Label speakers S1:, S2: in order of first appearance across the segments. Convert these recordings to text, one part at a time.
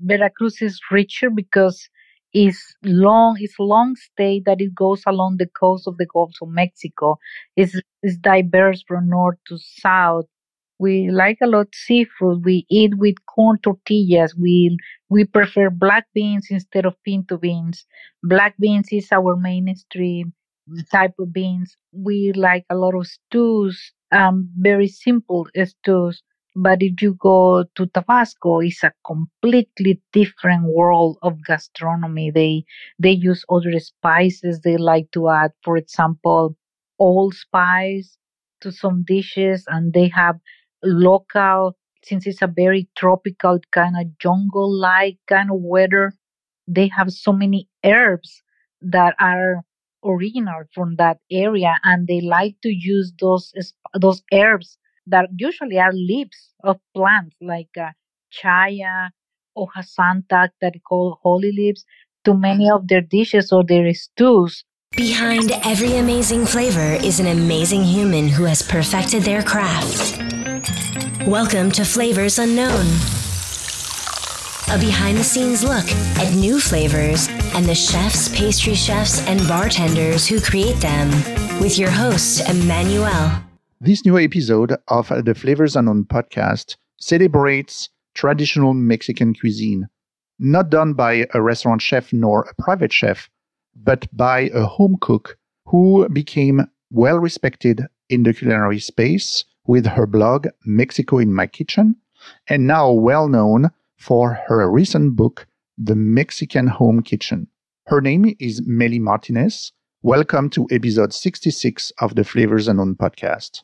S1: Veracruz is richer because it's long, it's long state that it goes along the coast of the Gulf of Mexico. It's, it's diverse from north to south. We like a lot seafood. We eat with corn tortillas. We we prefer black beans instead of pinto beans. Black beans is our mainstream type of beans. We like a lot of stews, um, very simple stews. But if you go to Tabasco, it's a completely different world of gastronomy. They they use other spices. They like to add, for example, allspice to some dishes, and they have local. Since it's a very tropical kind of jungle-like kind of weather, they have so many herbs that are original from that area, and they like to use those those herbs that usually are leaves of plants like uh, chaya, hoja santa that call holy leaves to many of their dishes or their stews.
S2: Behind every amazing flavor is an amazing human who has perfected their craft. Welcome to Flavors Unknown, a behind the scenes look at new flavors and the chefs, pastry chefs, and bartenders who create them with your host, Emmanuel.
S3: This new episode of the Flavors Unknown podcast celebrates traditional Mexican cuisine, not done by a restaurant chef nor a private chef, but by a home cook who became well respected in the culinary space with her blog Mexico in My Kitchen, and now well known for her recent book, The Mexican Home Kitchen. Her name is Mely Martinez. Welcome to episode 66 of the Flavors Unknown podcast.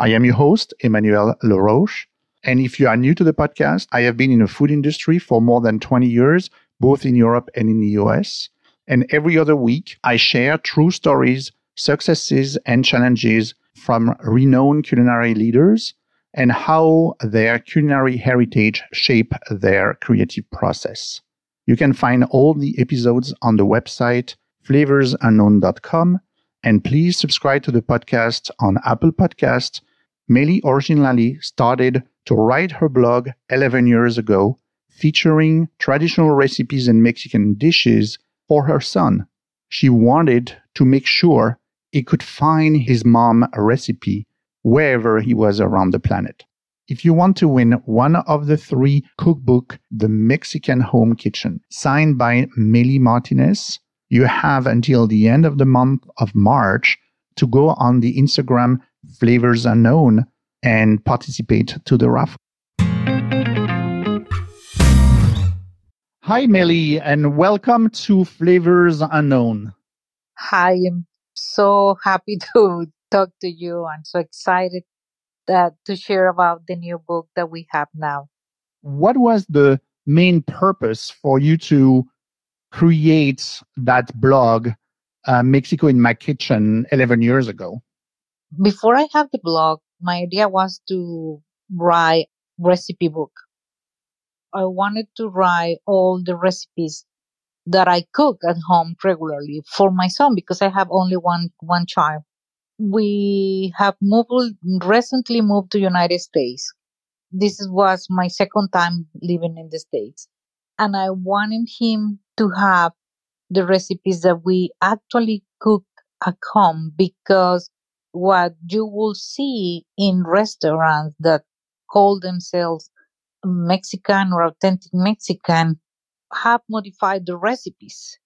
S3: I am your host, Emmanuel LaRoche. And if you are new to the podcast, I have been in the food industry for more than 20 years, both in Europe and in the US. And every other week, I share true stories, successes, and challenges from renowned culinary leaders and how their culinary heritage shape their creative process. You can find all the episodes on the website flavorsunknown.com and please subscribe to the podcast on Apple Podcast Mely originally started to write her blog 11 years ago, featuring traditional recipes and Mexican dishes for her son. She wanted to make sure he could find his mom a recipe wherever he was around the planet. If you want to win one of the three cookbook, The Mexican Home Kitchen, signed by Mely Martinez, you have until the end of the month of March to go on the Instagram flavors unknown and participate to the raffle. Hi, Mely, and welcome to Flavors Unknown.
S1: Hi, I'm so happy to talk to you. I'm so excited that to share about the new book that we have now.
S3: What was the main purpose for you to create that blog, uh, Mexico in My Kitchen, 11 years ago?
S1: Before I have the blog, my idea was to write recipe book. I wanted to write all the recipes that I cook at home regularly for my son because I have only one one child. We have moved recently moved to United States. This was my second time living in the States. And I wanted him to have the recipes that we actually cook at home because what you will see in restaurants that call themselves Mexican or authentic Mexican have modified the recipes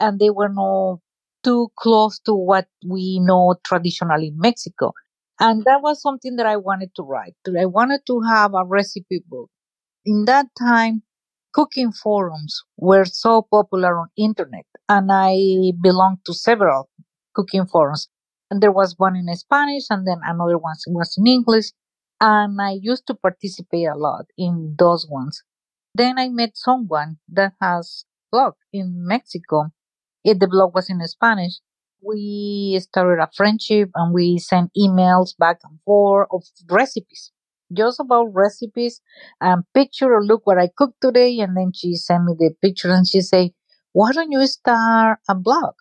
S1: and they were not too close to what we know traditionally in Mexico. And that was something that I wanted to write. I wanted to have a recipe book. In that time, cooking forums were so popular on internet and I belonged to several cooking forums and there was one in Spanish and then another one was in English. And I used to participate a lot in those ones. Then I met someone that has blog in Mexico. It, the blog was in Spanish. We started a friendship and we sent emails back and forth of recipes, just about recipes and picture or look what I cooked today. And then she sent me the picture and she say, why don't you start a blog?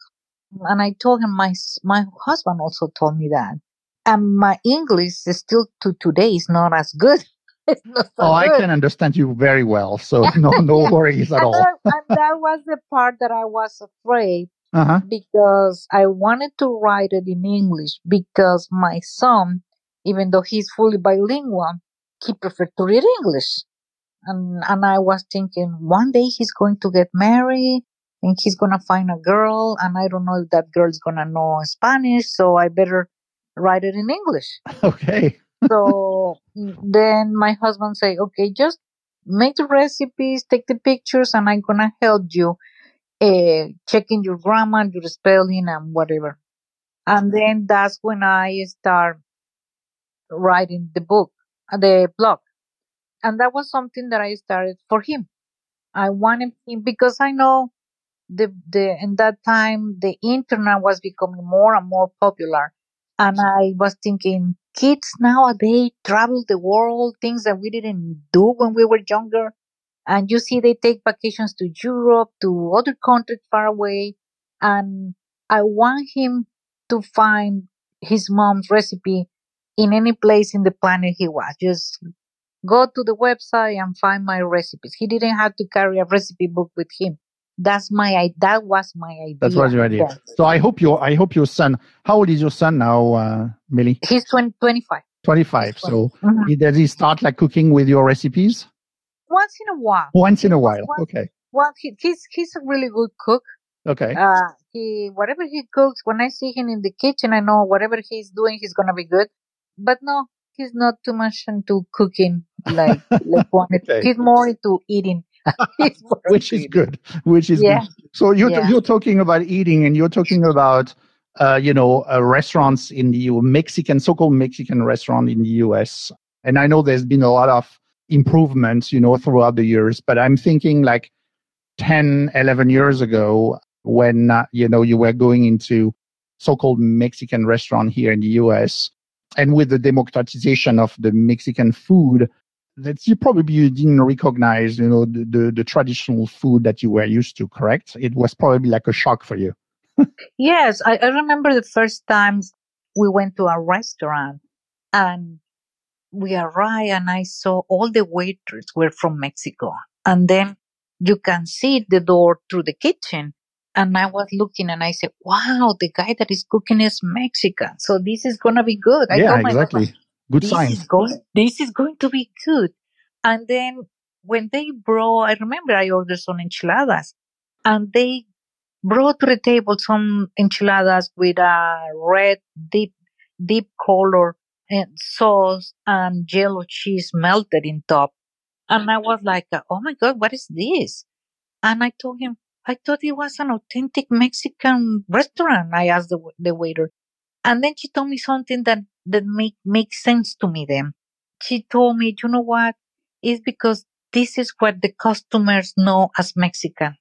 S1: And I told him my my husband also told me that. And my English is still to today is not as good not so
S3: Oh, I can understand you very well. So no, no
S1: Yeah.
S3: worries at
S1: And
S3: all.
S1: that, and that was the part that I was afraid
S3: Uh huh.
S1: because I wanted to write it in English because my son, even though he's fully bilingual, he preferred to read English. And and I was thinking one day he's going to get married and he's gonna find a girl and I don't know if that girl's gonna know Spanish, so I better write it in English.
S3: Okay.
S1: So mm, then my husband say, okay, just make the recipes, take the pictures, and I'm gonna help you uh, checking your grammar, your spelling, and whatever. And then that's when I start writing the book, uh, the blog, and that was something that I started for him. I wanted him because I know the the in that time the internet was becoming more and more popular, and I was thinking kids nowadays travel the world, things that we didn't do when we were younger, and you see they take vacations to Europe, to other countries far away, and I want him to find his mom's recipe in any place in the planet he was. Just go to the website and find my recipes. He didn't have to carry a recipe book with him. That's my i- that was my idea.
S3: That was your idea.
S1: then.
S3: So I hope your I hope your son. How old is your son now, uh, Millie?
S1: He's 20, 25.
S3: Twenty five.
S1: He's
S3: So
S1: Mhm.
S3: does he start like cooking with your recipes
S1: Once in a while.
S3: once in a while?
S1: once-
S3: Okay.
S1: Well, he, he's he's a really good cook.
S3: Okay.
S1: Uh, he whatever he cooks, when I see him in the kitchen, I know whatever he's doing, he's gonna be good. But no, he's not too much into cooking like like wanted.
S3: Okay.
S1: He's more into eating.
S3: Which is good. Which is
S1: Yeah.
S3: good. So you're
S1: Yeah.
S3: you're talking about eating, and you're talking about uh, you know uh, restaurants in the U- Mexican so-called Mexican restaurant in the U.S. And I know there's been a lot of improvements, you know, throughout the years. But I'm thinking like 10, 11 years ago, when uh, you know you were going into so-called Mexican restaurant here in the U.S. and with the democratization of the Mexican food, that you probably you didn't recognize, you know, the, the, the traditional food that you were used to, correct? It was probably like a shock for you.
S1: Yes, I, I remember the first times we went to a restaurant and we arrived and I saw all the waiters were from Mexico. And then you can see the door through the kitchen. And I was looking and I said, wow, the guy that is cooking is Mexican. So this is going to be good. I
S3: yeah,
S1: told my husband,
S3: exactly. Good
S1: this
S3: signs.
S1: is going this is going to be good. And then when they brought i remember i ordered some enchiladas and they brought to the table some enchiladas with a red deep deep color and sauce and yellow cheese melted in top. And i was mm-hmm. like oh my god what is this? And i told him i thought it was an authentic mexican restaurant i asked the, the waiter. And then she told me something that that make makes sense to me then. She told me you know what? It's because this is what the customers know as mexican.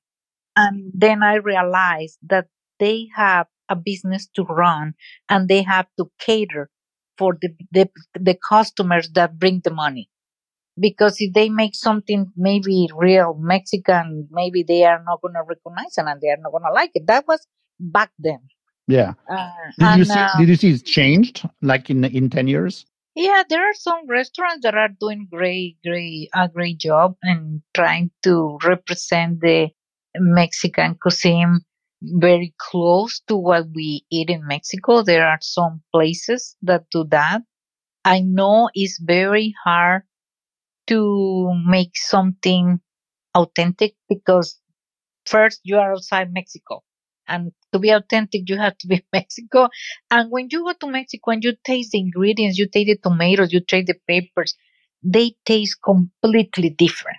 S1: And then i realized that they have a business to run and they have to cater for the the, the customers that bring the money. Because if they make something maybe real mexican maybe they are not going to recognize it and they are not going to like it. That was back then
S3: Yeah.
S1: uh,
S3: Did you see?
S1: uh,
S3: Did you see it's changed like in in ten years?
S1: Yeah, there are some restaurants that are doing great, great, a great job and trying to represent the Mexican cuisine very close to what we eat in Mexico. There are some places that do that. I know it's very hard to make something authentic because first you are outside Mexico. And to be authentic, you have to be Mexico. And when you go to Mexico and you taste the ingredients, you taste the tomatoes, you taste the peppers, they taste completely different.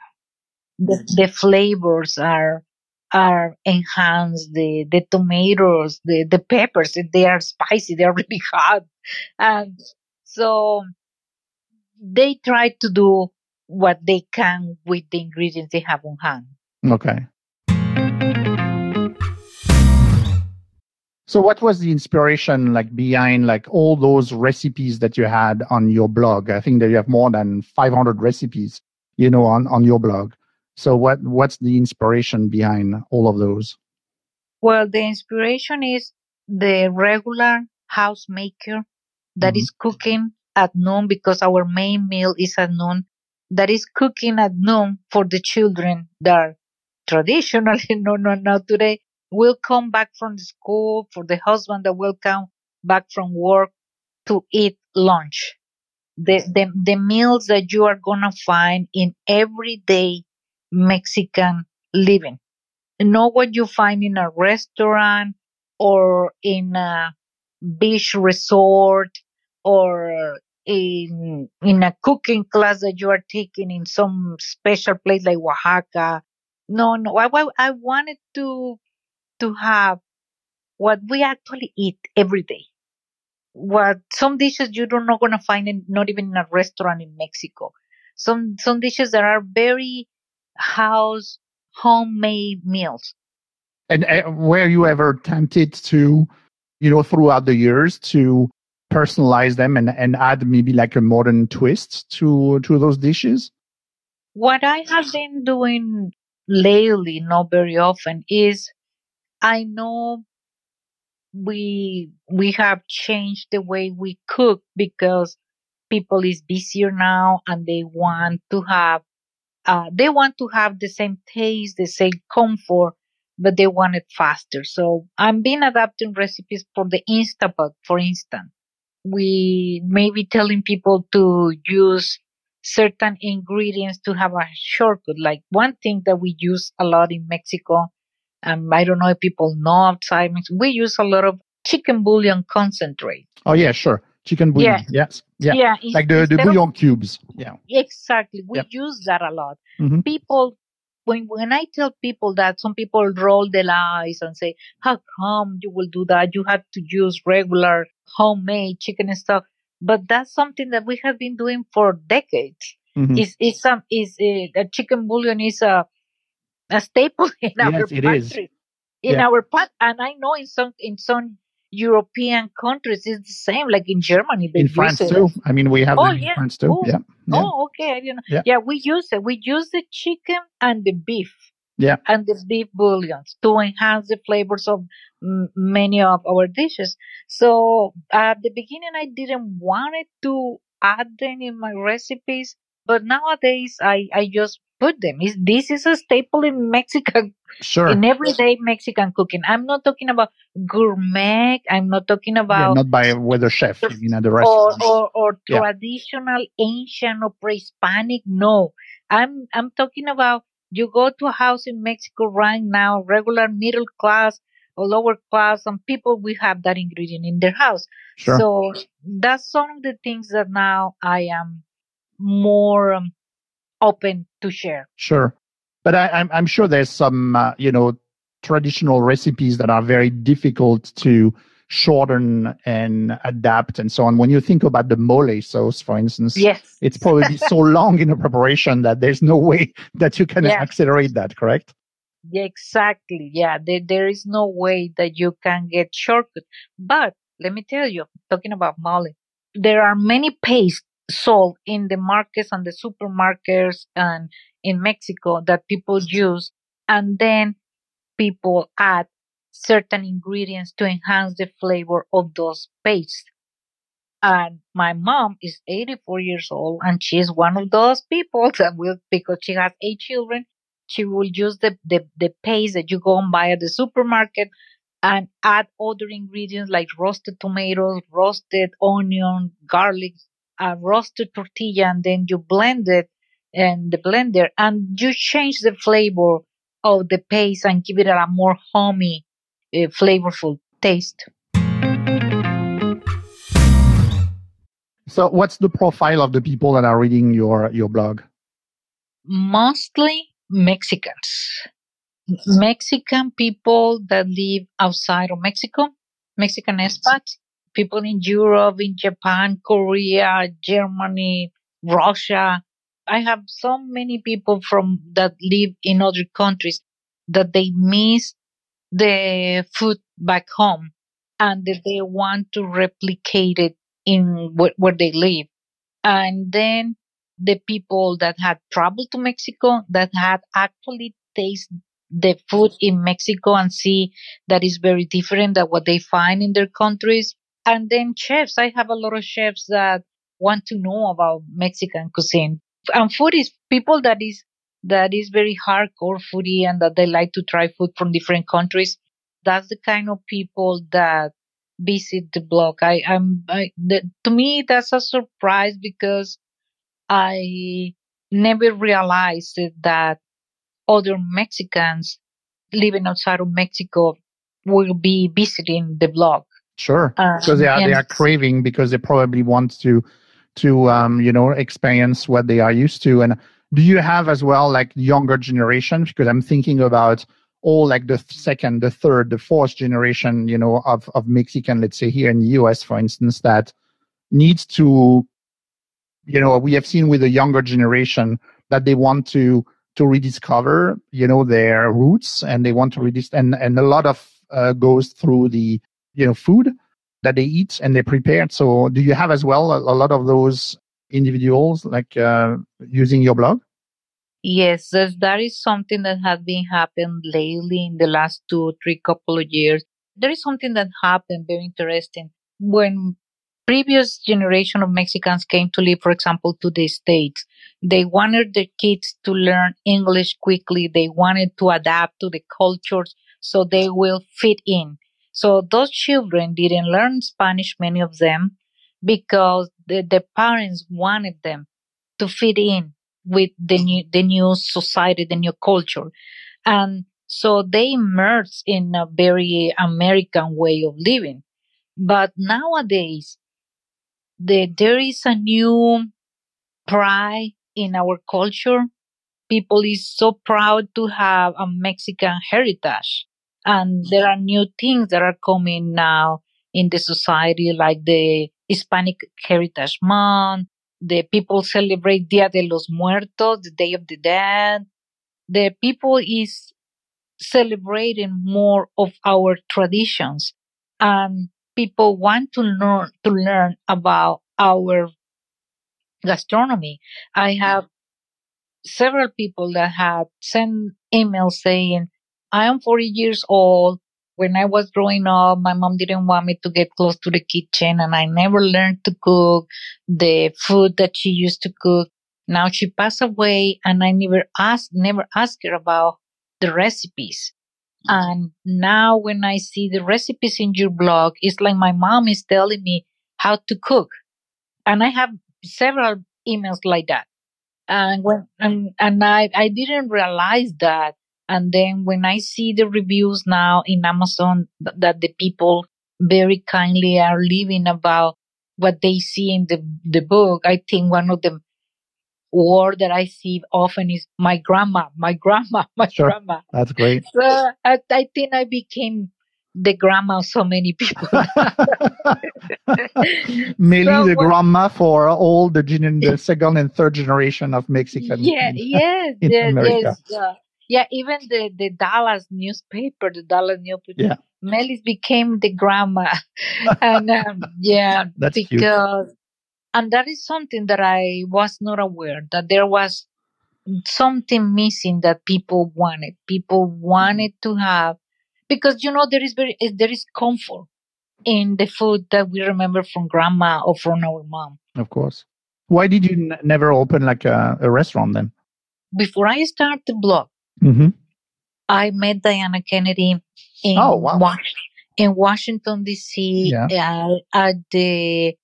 S1: The, the flavors are are enhanced. The the tomatoes, the the peppers, they are spicy. They are really hot, and so they try to do what they can with the ingredients they have on hand.
S3: Okay. So what was the inspiration like behind like all those recipes that you had on your blog? I think that you have more than 500 recipes, you know, on, on your blog. So what what's the inspiration behind all of those?
S1: Well, the inspiration is the regular housemaker that
S3: Mhm.
S1: is cooking at noon because our main meal is at noon. that is cooking at noon for the children that are traditionally, no, no, no, today will come back from the school for the husband that will come back from work to eat lunch. The, the, the meals that you are going to find in everyday Mexican living. Not what you find in a restaurant or in a beach resort or in in a cooking class that you are taking in some special place like Oaxaca. No, no, I, I, I wanted to to have what we actually eat every day. What some dishes you don't not gonna find in not even in a restaurant in Mexico. Some some dishes that are very house homemade meals.
S3: And uh, were you ever tempted to, you know, throughout the years to personalize them and, and add maybe like a modern twist to to those dishes?
S1: What I have been doing lately, not very often, is I know we we have changed the way we cook because people is busier now and they want to have uh, they want to have the same taste, the same comfort, but they want it faster. So I'm been adapting recipes for the Instapot, for instance. We may be telling people to use certain ingredients to have a shortcut. Like one thing that we use a lot in Mexico, um, I don't know if people know outside we use a lot of chicken bouillon concentrate.
S3: Oh yeah, sure. Chicken bouillon.
S1: Yeah.
S3: Yes. Yeah.
S1: Yeah,
S3: Like the, the
S1: instead of-
S3: bouillon cubes. Yeah.
S1: Exactly. We
S3: Yep.
S1: use that a lot.
S3: Mhm.
S1: People, when, when I tell people that, some people roll their eyes and say, how come you will do that? You have to use regular homemade chicken and stuff. But that's something that we have been doing for decades.
S3: Mhm.
S1: Is is some is uh, a chicken bouillon is a a staple in our
S3: Yes, it is.
S1: pantry. In
S3: Yeah.
S1: our pot, and I know in some in some European countries it's the same. Like in Germany,
S3: In France
S1: it.
S3: too. I mean, we have
S1: Oh, yeah.
S3: France too.
S1: Oh,
S3: Yeah. Yeah.
S1: Oh, okay. I didn't know.
S3: Yeah.
S1: Yeah. we use it. We use the chicken and the beef.
S3: Yeah.
S1: And the beef bouillons to enhance the flavors of many of our dishes. So at the beginning, I didn't want it to add them in my recipes, but nowadays I, I just put them. Is this is a staple in Mexican
S3: Sure.
S1: in everyday Mexican cooking. I'm not talking about gourmet. I'm not talking
S3: Yeah,
S1: about
S3: not by a chef, you know, the
S1: or
S3: restaurant.
S1: or, or
S3: Yeah.
S1: traditional ancient or pre-Hispanic. No, I'm I'm talking about you go to a house in Mexico right now, regular middle class or lower class, and people will have that ingredient in their house.
S3: Sure.
S1: So that's some of the things that now I am more um, open to share.
S3: Sure. But I, I'm, I'm sure there's some, uh, you know, traditional recipes that are very difficult to shorten and adapt and so on. When you think about the mole sauce, for instance,
S1: Yes.
S3: it's probably so long in the preparation that there's no way that you can accelerate that, correct?
S1: Yeah, exactly. Yeah, there, there is no way that you can get shortcut. But let me tell you, talking about mole, there are many pastes sold in the markets and the supermarkets and in Mexico that people use, and then people add certain ingredients to enhance the flavor of those pastes. And my mom is 84 years old, and she's one of those people that will, because she has eight children, she will use the, the, the paste that you go and buy at the supermarket and add other ingredients like roasted tomatoes, roasted onion, garlic, uh, roasted tortilla, and then you blend it in the blender and you change the flavor of the paste and give it a more homey, uh, flavorful taste.
S3: So, what's the profile of the people that are reading your your blog?
S1: Mostly Mexicans. Mexican people that live outside of Mexico, Mexican expats, people in Europe, in Japan, Korea, Germany, Russia. I have so many people from that live in other countries that they miss the food back home and that they want to replicate it in where, where they live. And then the people that had traveled to Mexico that had actually tasted the food in Mexico and see that is very different than what they find in their countries. And then chefs, I have a lot of chefs that want to know about Mexican cuisine. And food is people that is that is very hardcore foodie and that they like to try food from different countries. That's the kind of people that visit the blog. I am to me that's a surprise because I never realized that other Mexicans living outside of Mexico will be visiting the blog.
S3: Sure,
S1: Um,
S3: because they are they are craving because they probably want to to um, you know experience what they are used to. And do you have as well like younger generation? Because I'm thinking about all like the second, the third, the fourth generation, you know, of of Mexican, let's say here in the US, for instance, that needs to, you know, we have seen with the younger generation that they want to to rediscover, you know, their roots and they want to redis and and a lot of uh, goes through the you know food that they eat and they prepare. So do you have as well a, a lot of those individuals like uh, using your blog?
S1: Yes, that, is something that has been happened lately in the last two, three couple of years. There is something that happened very interesting when previous generation of Mexicans came to live, for example, to the States. They wanted their kids to learn English quickly. They wanted to adapt to the cultures so they will fit in. So those children didn't learn Spanish, many of them, because the, parents wanted them to fit in with the new the new society, the new culture, and so they immerse in a very American way of living. But nowadays, the, there is a new pride in our culture. People is so proud to have a Mexican heritage, and there are new things that are coming now in the society, like the Hispanic Heritage Month. The people celebrate Dia de los Muertos, the Day of the Dead. The people is celebrating more of our traditions, and people want to learn to learn about our gastronomy. I have several people that have sent emails saying, I am 40 years old. When I was growing up, my mom didn't want me to get close to the kitchen and I never learned to cook the food that she used to cook. Now she passed away and I never asked, never asked her about the recipes. And now when I see the recipes in your blog, it's like my mom is telling me how to cook. And I have several emails like that. And when and, and I, I didn't realize that. And then when I see the reviews now in Amazon that the people very kindly are leaving about what they see in the, the book, I think one of the word that I see often is my grandma, my grandma, my
S3: Sure.
S1: grandma.
S3: That's great.
S1: So I, I think I became the grandma of so many people.
S3: Mainly
S1: So
S3: the grandma for all the, gen- the second and third generation of Mexican.
S1: yeah, yes,
S3: in
S1: yes,
S3: America.
S1: yes. uh, yeah, even the, the Dallas newspaper, the Dallas newspaper,
S3: Yeah.
S1: Melis became the grandma. and um, yeah,
S3: That's cute.
S1: because, and that is something that I was not aware that there was something missing that people wanted. People wanted to have, because you know, there is very, eh, there is comfort in the food that we remember from grandma or from our mom.
S3: Of course. Why did you n- never open like a, a restaurant then?
S1: Before I started the blog,
S3: Mm-hmm.
S1: I met Diana Kennedy in
S3: Oh, wow.
S1: Wash- in Washington D.C.
S3: Yeah.
S1: uh, at the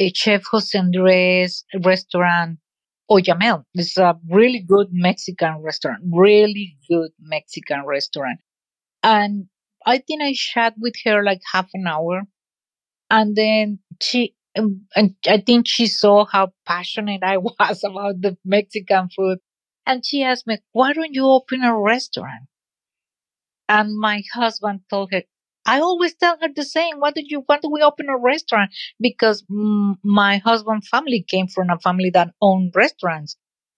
S1: uh, Chef Jose Andres restaurant Oyamel. It's a really good Mexican restaurant, really good Mexican restaurant. And I think I chat with her like half an hour, and then she. um, And I think she saw how passionate I was about the Mexican food. And she asked me, why don't you open a restaurant? And my husband told her, I always tell her the same. Why did you, why do we open a restaurant? Because my husband's family came from a family that owned restaurants.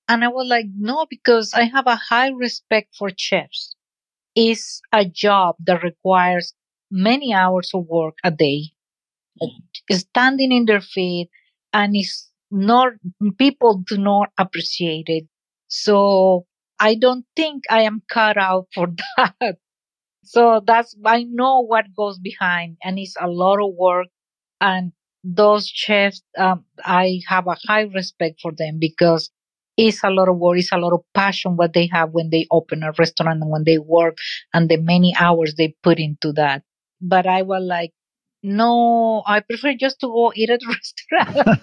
S1: And I was like, no, because I have a high respect for chefs. It's a job that requires many hours of work a day, standing in their feet, and it's not, people do not appreciate it. So I don't think I am cut out for that. So that's, I know what goes behind and it's a lot of work. And those chefs, um, I have a high respect for them because it's a lot of work, it's a lot of passion what they have when they open a restaurant and when they work and the many hours they put into that. But I was like, no, I prefer just to go eat at a restaurant,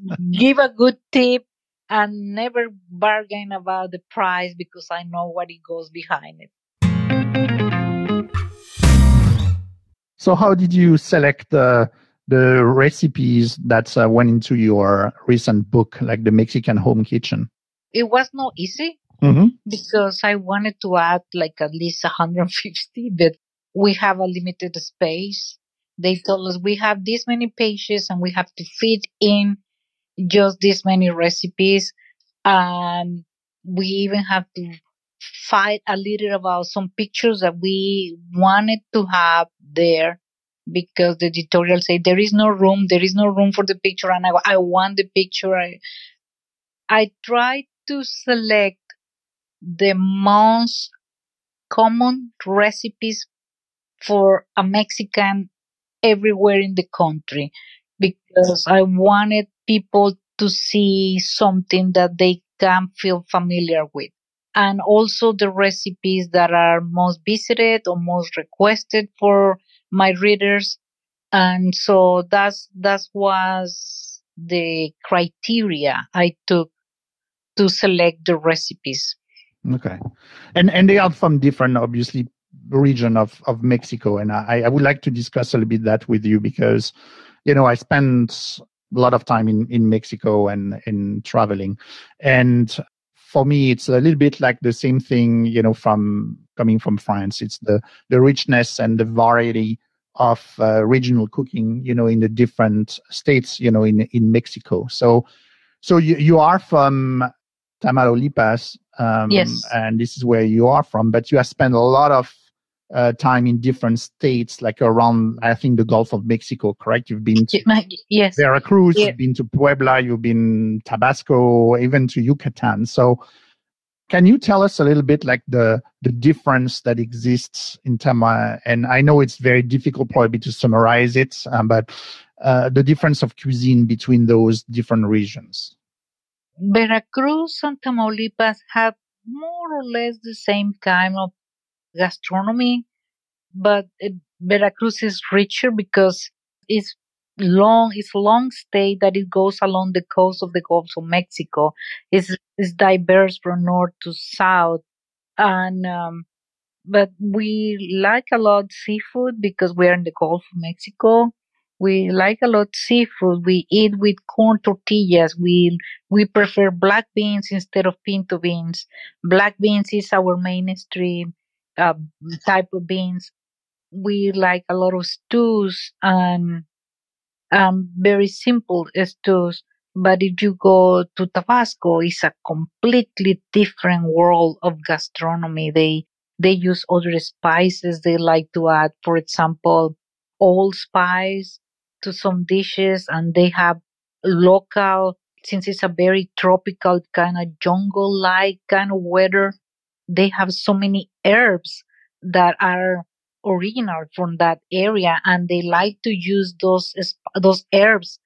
S1: give a good tip, and never bargain about the price because I know what it goes behind it.
S3: So, how did you select the the recipes that uh, went into your recent book, like the Mexican Home Kitchen?
S1: It was not easy
S3: Mm-hmm.
S1: because I wanted to add like at least 150, but we have a limited space. They told us we have this many pages and we have to fit in just this many recipes. And we even have to fight a little about some pictures that we wanted to have there because the editorial said there is no room, there is no room for the picture, and I, I want the picture. I, I tried to select the most common recipes for a Mexican everywhere in the country because I wanted people to see something that they can feel familiar with. And also the recipes that are most visited or most requested for my readers. And so that's, that was the criteria I took to select the recipes.
S3: Okay, and and they are from different, obviously, region of of Mexico, and I I would like to discuss a little bit that with you because, you know, I spent a lot of time in in Mexico and in traveling, and for me it's a little bit like the same thing, you know, from coming from France. It's the the richness and the variety of uh, regional cooking, you know, in the different states, you know, in in Mexico. So, so you you are from Tamaulipas, um,
S1: Yes.
S3: and this is where you are from, but you have spent a lot of uh, time in different states, like around, I think, the Gulf of Mexico, correct? You've been to
S1: Yes.
S3: Veracruz,
S1: Yeah.
S3: you've been to Puebla, you've been Tabasco, even to Yucatan. So, can you tell us a little bit like the the difference that exists in Tama? And I know it's very difficult probably to summarize it, um, but uh, the difference of cuisine between those different regions.
S1: Veracruz and Tamaulipas have more or less the same kind of gastronomy, but Veracruz is richer because it's long, it's a long state that it goes along the coast of the Gulf of Mexico. It's, it's diverse from north to south. And, um, but we like a lot seafood because we're in the Gulf of Mexico. We like a lot seafood. We eat with corn tortillas. We we prefer black beans instead of pinto beans. Black beans is our mainstream uh, type of beans. We like a lot of stews and um, very simple stews. But if you go to Tabasco, it's a completely different world of gastronomy. They they use other spices. They like to add, for example, allspice to some dishes, and they have local. Since it's a very tropical kind of jungle-like kind of weather, they have so many herbs that are original from that area, and they like to use those those herbs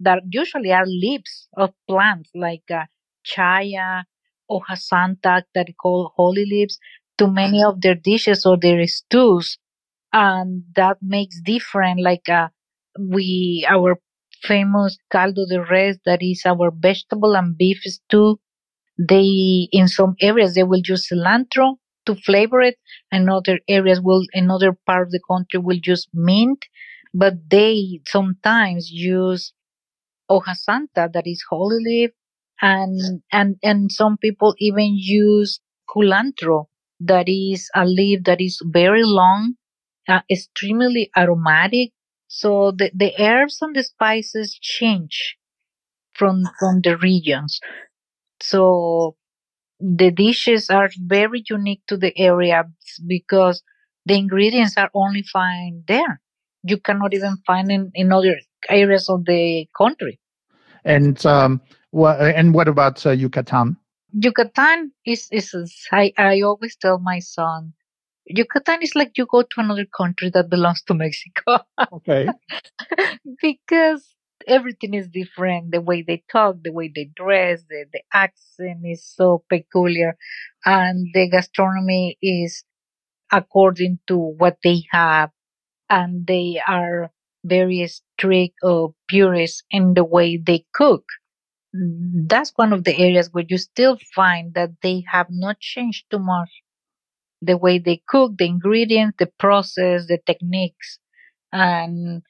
S1: that usually are leaves of plants like uh, chaya, hoja santa that they call holy leaves to many of their dishes or their stews, and that makes different. Like uh, we our famous caldo de res that is our vegetable and beef stew. They in some areas they will use cilantro to flavor it, and other areas will another part of the country will use mint, but they sometimes use hoja santa that is holy leaf and and and some people even use culantro that is a leaf that is very long uh, extremely aromatic so the, the herbs and the spices change from from the regions so the dishes are very unique to the area because the ingredients are only found there you cannot even find in, in other areas of the country
S3: And um, wha- and what about uh, Yucatan?
S1: Yucatan is is is- I, I always tell my son Yucatan is like you go to another country that belongs to Mexico
S3: Okay.
S1: because everything is different. The way they talk, the way they dress, the, the accent is so peculiar. And the gastronomy is according to what they have. And they are very strict or purist in the way they cook. That's one of the areas where you still find that they have not changed too much the way they cook, the ingredients, the process, the techniques. And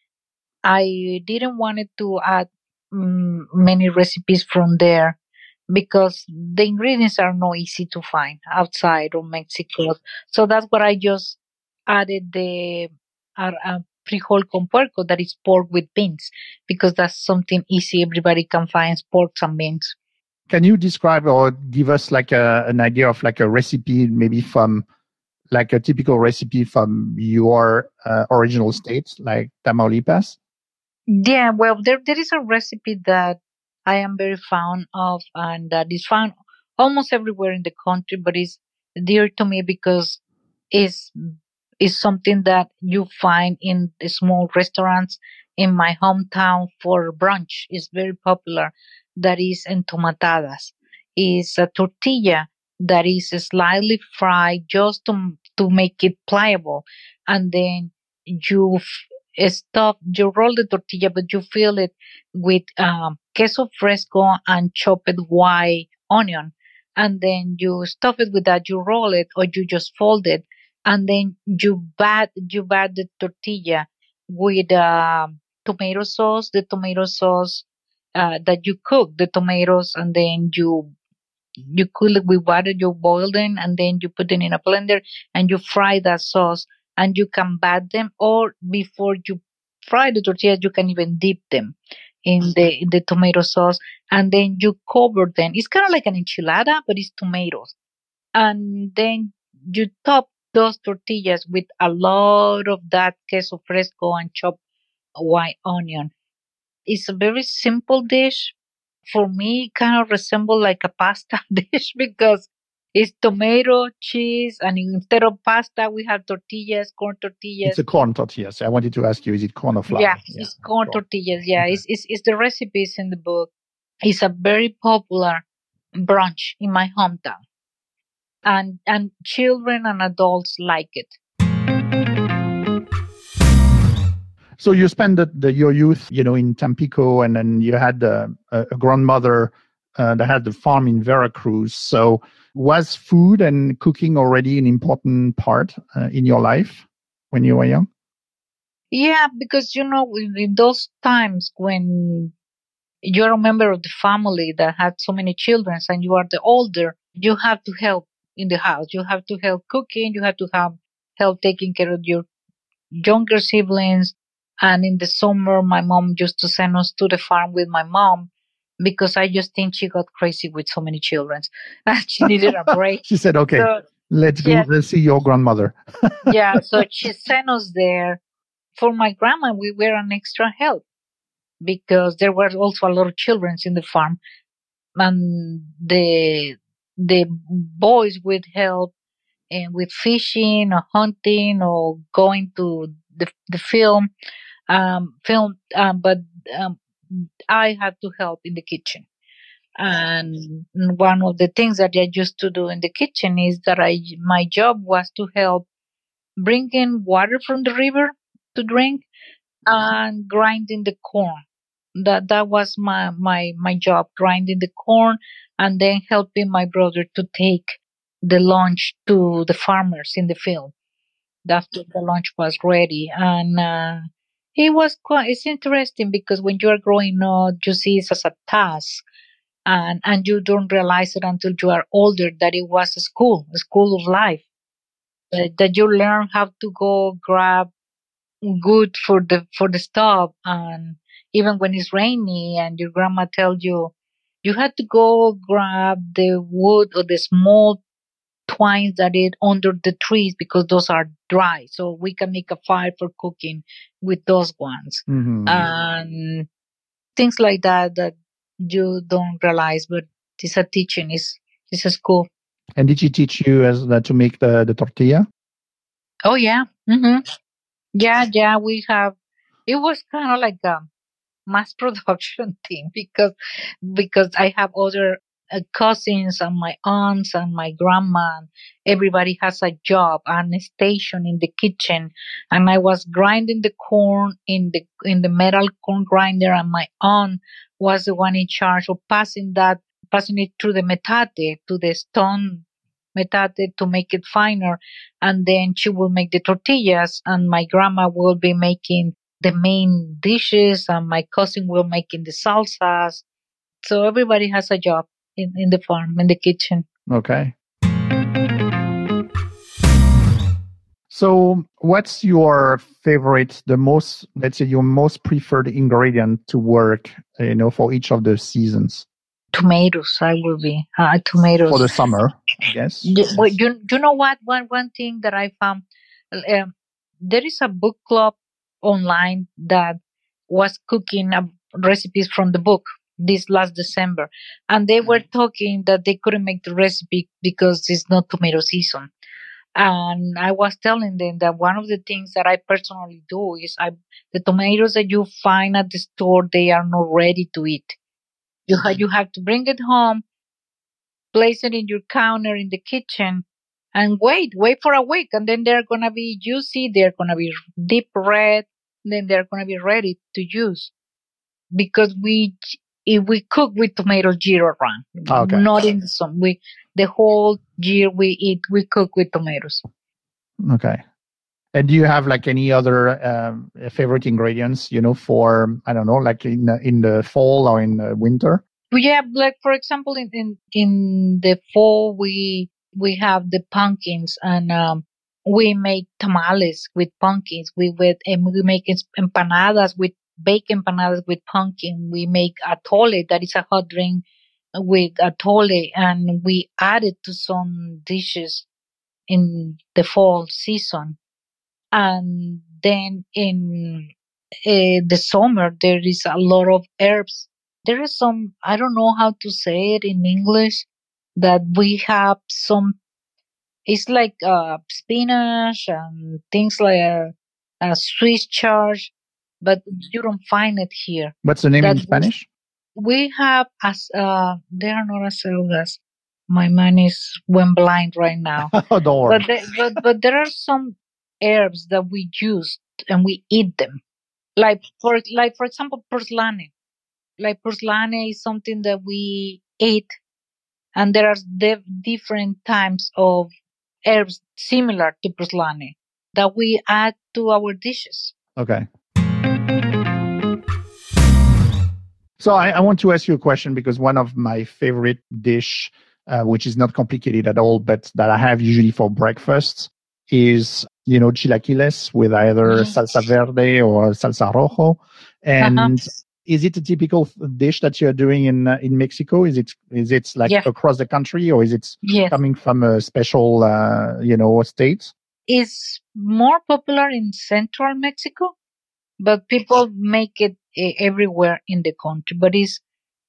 S1: I didn't want to add mm, many recipes from there because the ingredients are not easy to find outside of Mexico. So that's what I just added the uh, frijol con puerco, that is pork with beans, because that's something easy everybody can find pork and beans.
S3: Can you describe or give us like a, an idea of like a recipe, maybe from like a typical recipe from your uh, original state, like Tamaulipas?
S1: Yeah, well, there there is a recipe that I am very fond of, and that is found almost everywhere in the country, but it's dear to me because it's is something that you find in the small restaurants in my hometown for brunch. It's very popular. That is entomatadas. It's a tortilla that is slightly fried just to to make it pliable, and then you stuff you roll the tortilla, but you fill it with um, queso fresco and chopped white onion, and then you stuff it with that. You roll it, or you just fold it, and then you bat you bat the tortilla with uh, tomato sauce. The tomato sauce uh, that you cook the tomatoes, and then you you cool it with water, you boil them, and then you put them in a blender and you fry that sauce. And you can bat them, or before you fry the tortillas, you can even dip them in the in the tomato sauce, and then you cover them. It's kind of like an enchilada, but it's tomatoes, and then you top those tortillas with a lot of that queso fresco and chopped white onion. It's a very simple dish, for me it kind of resemble like a pasta dish because it's tomato, cheese, and instead of pasta, we have tortillas, corn tortillas.
S3: It's a corn tortillas. I wanted to ask you, is it corn or flour?
S1: Yeah, yeah it's corn, corn, tortillas. Yeah, okay. it's, it's, it's the recipes in the book. It's a very popular brunch in my hometown. And, and children and adults like it.
S3: So you spent the, the, your youth, you know, in Tampico, and then you had a, a grandmother uh, that had the farm in Veracruz. So was food and cooking already an important part uh, in your life when you were young?
S1: Yeah, because you know, in those times when you're a member of the family that had so many children and you are the older, you have to help in the house. You have to help cooking. You have to have help taking care of your younger siblings. And in the summer, my mom used to send us to the farm with my mom because I just think she got crazy with so many children. she needed a break.
S3: she said, okay, so, let's go, yeah, let's see your grandmother.
S1: yeah, so she sent us there. For my grandma, we were an extra help because there were also a lot of children in the farm. And the the boys would help and with fishing or hunting or going to the, the film um, film, um, but um, I had to help in the kitchen. And one of the things that I used to do in the kitchen is that I my job was to help bring in water from the river to drink and grinding the corn. That that was my my my job, grinding the corn and then helping my brother to take the lunch to the farmers in the field after the lunch was ready. And uh, it was quite it's interesting because when you are growing up you see it as a task and and you don't realize it until you are older that it was a school a school of life. Uh, that you learn how to go grab good for the for the stuff and even when it's rainy and your grandma tells you you had to go grab the wood or the small twines that it under the trees because those are dry. So we can make a fire for cooking with those ones. Mm-hmm. And things like that that you don't realize, but it's a teaching, it's, it's a school.
S3: And did she teach you as uh, to make the, the tortilla?
S1: Oh yeah. Mm-hmm. Yeah, yeah, we have, it was kind of like, a mass production thing because because I have other uh, cousins and my aunts and my grandma. And everybody has a job and a station in the kitchen, and I was grinding the corn in the in the metal corn grinder, and my aunt was the one in charge of passing that passing it through the metate to the stone metate to make it finer. And then she will make the tortillas and my grandma will be making the main dishes and my cousin will making the salsas. So everybody has a job in, in the farm in the kitchen
S3: Okay. So, what's your favorite, the most, let's say, your most preferred ingredient to work, you know, for each of the seasons
S1: tomatoes i will be uh, tomatoes
S3: for the summer? I guess.
S1: Well, you, you know what one one thing that i found um, there is a book club online that was cooking uh, recipes from the book this last december and they were mm-hmm. talking that they couldn't make the recipe because it's not tomato season. And i was telling them that one of the things that i personally do is i the tomatoes that you find at the store they are not ready to eat. You, ha- mm-hmm. you have to bring it home place it in your counter in the kitchen and wait wait for a week and then they're gonna be juicy they're gonna be deep red then they're gonna be ready to use. Because we if we cook with tomatoes year round
S3: Okay.
S1: not in the summer we the whole year we eat we cook with tomatoes
S3: Okay. And do you have like any other um, favorite ingredients, you know, for I don't know, like in the, in the fall or in the winter?
S1: Well, yeah like for example in in, in the fall we we have the pumpkins and um we make tamales with pumpkins we with and we make empanadas with baked empanadas with pumpkin. We make atole that is a hot drink with atole and we add it to some dishes in the fall season. And then in uh, the summer there is a lot of herbs. There is some i don't know how to say it in english that we have some it's like uh spinach and things like a, a swiss chard but you don't find it here
S3: What's the name in Spanish?
S1: we have as uh they are not as acelgas my mind is went blind right now
S3: oh, don't worry.
S1: but, the, but but there are some herbs that we use and we eat them like for like for example porcelane like porcelane is something that we eat and there are de- different types of herbs similar to porcelane that we add to our dishes
S3: Okay. So I, I want to ask you a question because one of my favorite dish, uh, which is not complicated at all, but that I have usually for breakfast, is you know chilaquiles with either
S1: Mhm.
S3: salsa verde or salsa rojo. And is it a typical dish that you're doing in uh, in Mexico? Is it is it like across the country or is it
S1: yes
S3: coming from a special uh, you know state?
S1: Is more popular in central Mexico, but people make it everywhere in the country. But it's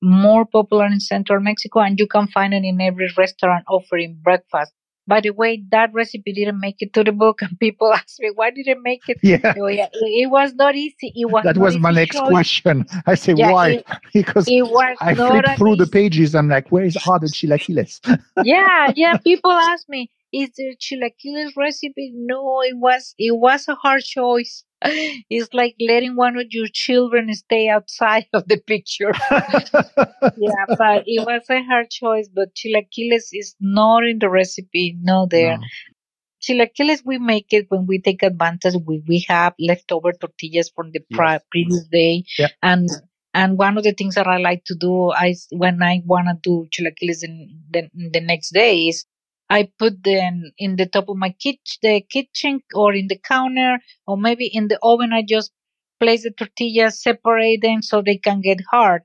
S1: more popular in central Mexico, and you can find it in every restaurant offering breakfast. By the way, that recipe didn't make it to the book, and people ask me, "Why did it make it?"
S3: Yeah.
S1: Oh, yeah, it was not easy. It was
S3: That was my next
S1: choice.
S3: question. I say
S1: Yeah,
S3: why?
S1: it-
S3: because
S1: It was
S3: I
S1: an
S3: through the pages. I'm like, where is all the chilaquiles?
S1: yeah, yeah. People ask me, "Is there chilaquiles recipe?" No, it was it was a hard choice. It's like letting one of your children stay outside of the picture. yeah, but it was a hard choice. But chilaquiles is not in the recipe. No, there.
S3: No.
S1: Chilaquiles we make it when we take advantage. We we have leftover tortillas from the pri-
S3: Yes.
S1: previous day,
S3: Yeah.
S1: and and one of the things that I like to do, I when I wanna do chilaquiles in the the next day is I put them in the top of my kitchen, the kitchen, or in the counter, or maybe in the oven. I just place the tortillas, separate them so they can get hard,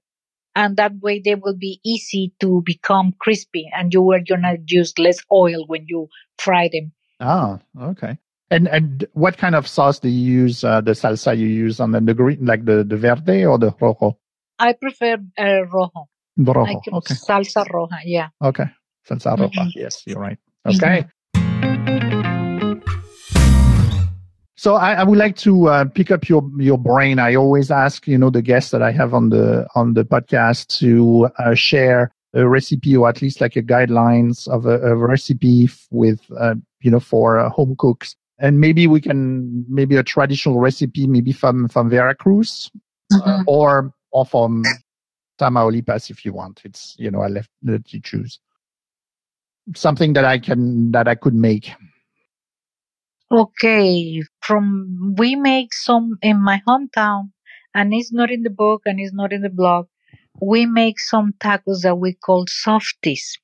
S1: and that way they will be easy to become crispy. And you are gonna use less oil when you fry them.
S3: Ah, okay. And and what kind of sauce do you use? Uh, the salsa you use on the, the green, like the, the verde or the rojo?
S1: I prefer uh, rojo.
S3: Rojo. Okay.
S1: salsa roja. Yeah.
S3: Okay. Roja.
S1: Mhm.
S3: Yes, you're right. Okay. So I, I would like to uh, pick up your your brain. I always ask, you know, the guests that I have on the on the podcast to uh, share a recipe or at least like a guidelines of a, a recipe with, uh, you know, for uh, home cooks. And maybe we can maybe a traditional recipe, maybe from from Veracruz
S1: Mhm.
S3: or or from Tamaulipas if you want. It's you know I left let you choose something that I can that I could make.
S1: Okay, from we make some in my hometown, and it's not in the book and it's not in the blog. We make some tacos that we call softies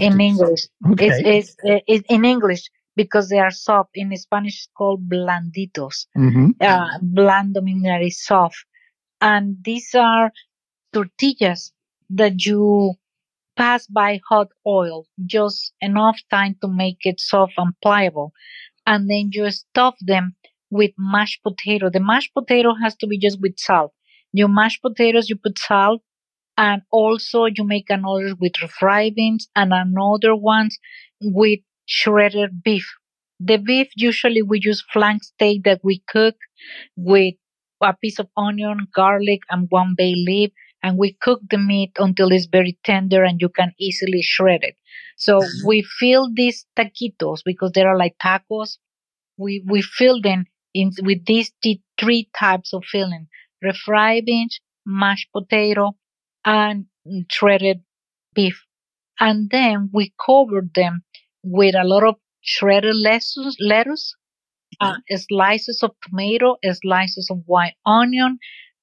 S1: in English.
S3: Okay.
S1: It's, it's, it's in English because they are soft. In Spanish, it's called blanditos.
S3: hmm
S1: Uh, blando means soft. And these are tortillas that you pass by hot oil, just enough time to make it soft and pliable. And then you stuff them with mashed potato. The mashed potato has to be just with salt. Your mashed potatoes, you put salt, and also you make another with refried beans and another ones with shredded beef. The beef usually we use flank steak that we cook with a piece of onion, garlic, and one bay leaf, and we cook the meat until it's very tender and you can easily shred it. So we fill these taquitos because they are like tacos. We we fill them in with these t- three types of filling: refried beans, mashed potato, and shredded beef. And then we cover them with a lot of shredded lettuce, lettuce uh, slices of tomato, slices of white onion,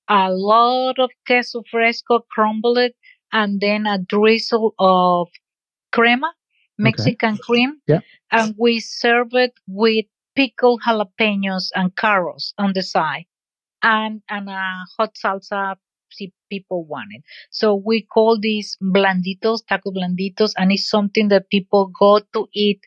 S1: a lot of queso fresco crumbled, and then a drizzle of crema, Mexican cream.
S3: Yeah.
S1: And we serve it with pickled jalapenos and carrots on the side, and and a hot salsa if people want it. So we call these blanditos, taco blanditos, and it's something that people go to eat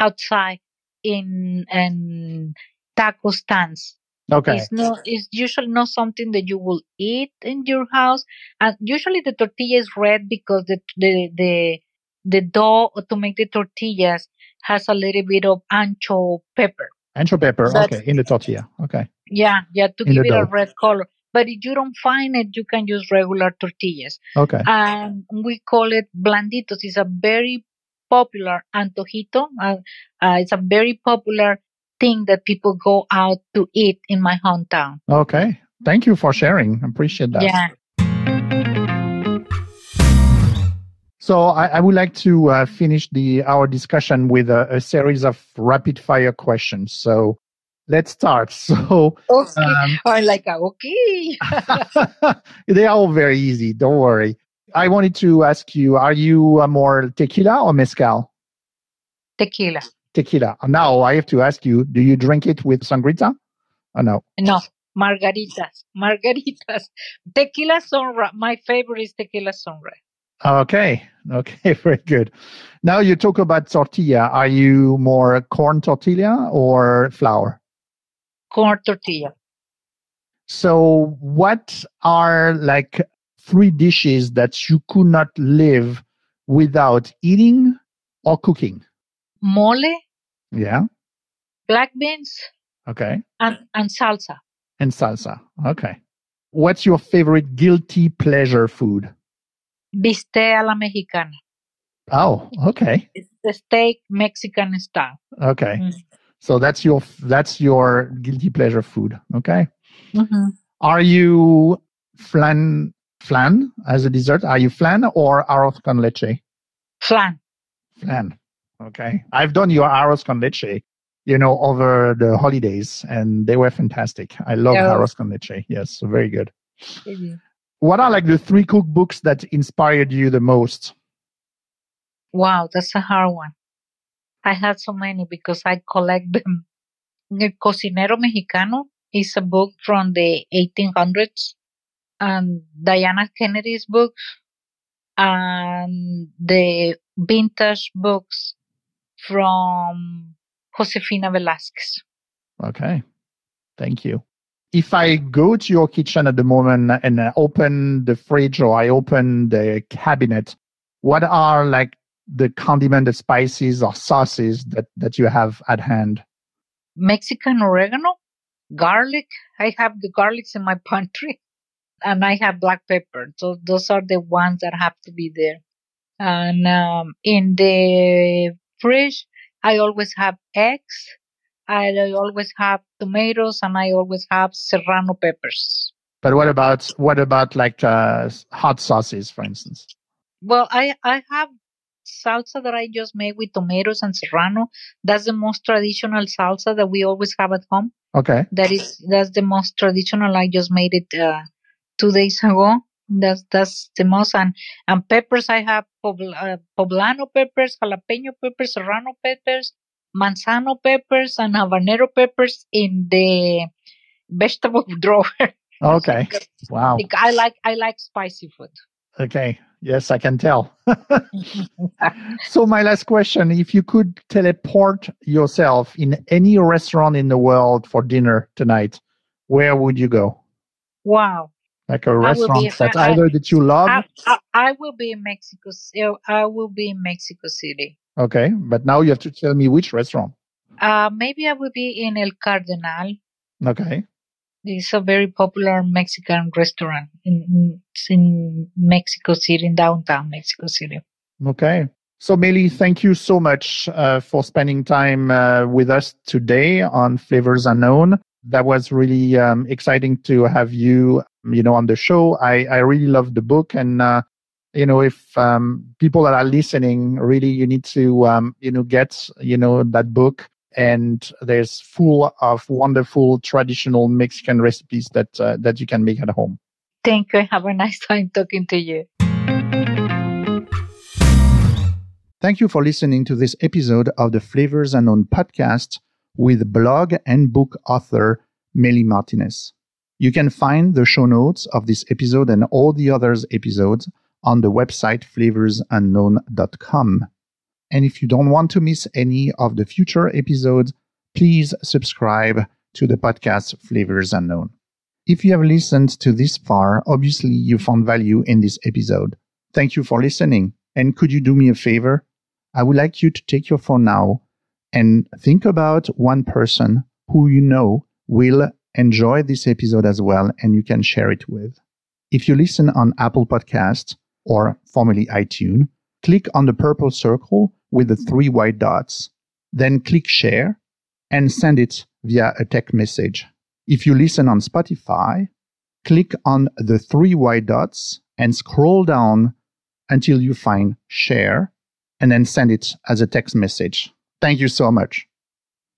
S1: outside in in taco stands.
S3: Okay.
S1: It's not. It's usually not something that you will eat in your house, and usually the tortilla is red because the the the the dough to make the tortillas has a little bit of ancho pepper.
S3: Ancho pepper.
S1: That's-
S3: Okay. In the tortilla. Okay.
S1: Yeah, yeah, to
S3: In
S1: give it a red color. But if you don't find it, you can use regular tortillas.
S3: Okay.
S1: And we call it blanditos. It's a very popular antojito. Uh, uh, it's a very popular thing that people go out to eat in my hometown.
S3: Okay. Thank you for sharing. I appreciate that.
S1: Yeah.
S3: So I, I would like to uh, finish the our discussion with a, a series of rapid fire questions. So let's start. So
S1: Okay.
S3: um,
S1: I'm like, okay.
S3: they are all very easy. Don't worry. I wanted to ask you: Are you uh, more tequila or mezcal?
S1: Tequila.
S3: Tequila. Now I have to ask you: Do you drink it with sangrita? Or no?
S1: No, margaritas. Margaritas. Tequila sunrise. My favorite is tequila sunrise.
S3: Okay. Okay. Very good. Now you talk about tortilla. Are you more corn tortilla or flour?
S1: Corn tortilla.
S3: So, what are like three dishes that you could not live without eating or cooking?
S1: Mole,
S3: Yeah.
S1: black beans,
S3: Okay.
S1: and, and salsa.
S3: And salsa. Okay. What's your favorite guilty pleasure food?
S1: Bistec a la mexicana.
S3: Oh, okay.
S1: It's the steak Mexican style.
S3: Okay.
S1: Mm.
S3: So that's your that's your guilty pleasure food. Okay.
S1: Mm-hmm.
S3: Are you flan flan as a dessert? Are you flan or arroz con leche?
S1: Flan.
S3: Flan. Okay. I've done your arroz con leche, you know, over the holidays and they were fantastic. I love arroz con leche. Yes, so very good. What are like the three cookbooks that inspired you the most?
S1: Wow, that's a hard one. I had so many because I collect them. El Cocinero Mexicano is a book from the 1800s, and Diana Kennedy's books, and the vintage books from Josefina Velasquez.
S3: Okay. Thank you. If I go to your kitchen at the moment and I open the fridge or I open the cabinet, what are like the condiment, the spices or sauces that, that you have at hand?
S1: Mexican oregano, garlic. I have the garlics in my pantry, and I have black pepper. So those are the ones that have to be there. And um, in the fridge, I always have eggs. I always have tomatoes, and I always have serrano peppers.
S3: But what about what about like uh, hot sauces, for instance?
S1: Well, I I have salsa that I just made with tomatoes and serrano. That's the most traditional salsa that we always have at home.
S3: Okay.
S1: That is that's the most traditional. I just made it uh, two days ago. That's that's the most and and peppers. I have pobl- uh, poblano peppers, jalapeno peppers, serrano peppers, manzano peppers, and habanero peppers in the vegetable drawer.
S3: Okay. Wow.
S1: I like I like spicy food.
S3: Okay. Yes, I can tell. so, my last question if you could teleport yourself in any restaurant in the world for dinner tonight, where would you go?
S1: Wow.
S3: Like a restaurant that
S1: I,
S3: either that you love?
S1: I, I, I, will be in Mexico. I will be in Mexico City.
S3: Okay. But now you have to tell me which restaurant.
S1: Uh, maybe I will be in El Cardenal.
S3: Okay.
S1: It's a very popular Mexican restaurant in, in Mexico City, in downtown Mexico City.
S3: Okay. So, Mely, thank you so much uh, for spending time uh, with us today on Flavors Unknown. That was really um, exciting to have you, you know, on the show. I, I really love the book, and uh, you know, if um, people that are listening, really, you need to, um, you know, get, you know, that book and there's full of wonderful traditional Mexican recipes that uh, that you can make at home.
S1: Thank you. Have a nice time talking to you.
S3: Thank you for listening to this episode of the Flavors Unknown podcast with blog and book author Mely Martinez. You can find the show notes of this episode and all the others episodes on the website flavorsunknown.com. And if you don't want to miss any of the future episodes, please subscribe to the podcast Flavors Unknown. If you have listened to this far, obviously you found value in this episode. Thank you for listening. And could you do me a favor? I would like you to take your phone now and think about one person who you know will enjoy this episode as well and you can share it with. If you listen on Apple Podcast or formerly iTunes, click on the purple circle with the three white dots, then click share and send it via a text message. If you listen on Spotify, click on the three white dots and scroll down until you find share and then send it as a text message. Thank you so much.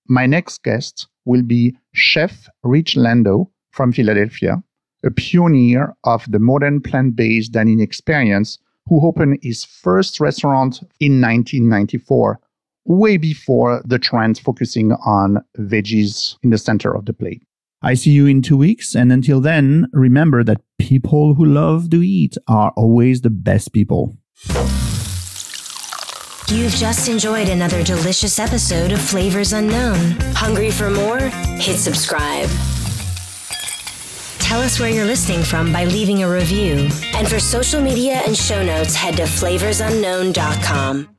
S3: My next guest will be Chef Rich Landau from Philadelphia, a pioneer of the modern plant based dining experience who opened his first restaurant in 1994, way before the trend focusing on veggies in the center of the plate. I see you in two weeks, and until then, remember that people who love to eat are always the best people.
S2: You've just enjoyed another delicious episode of Flavors Unknown. Hungry for more? Hit subscribe. Tell us where you're listening from by leaving a review. And for social media and show notes, head to flavorsunknown.com.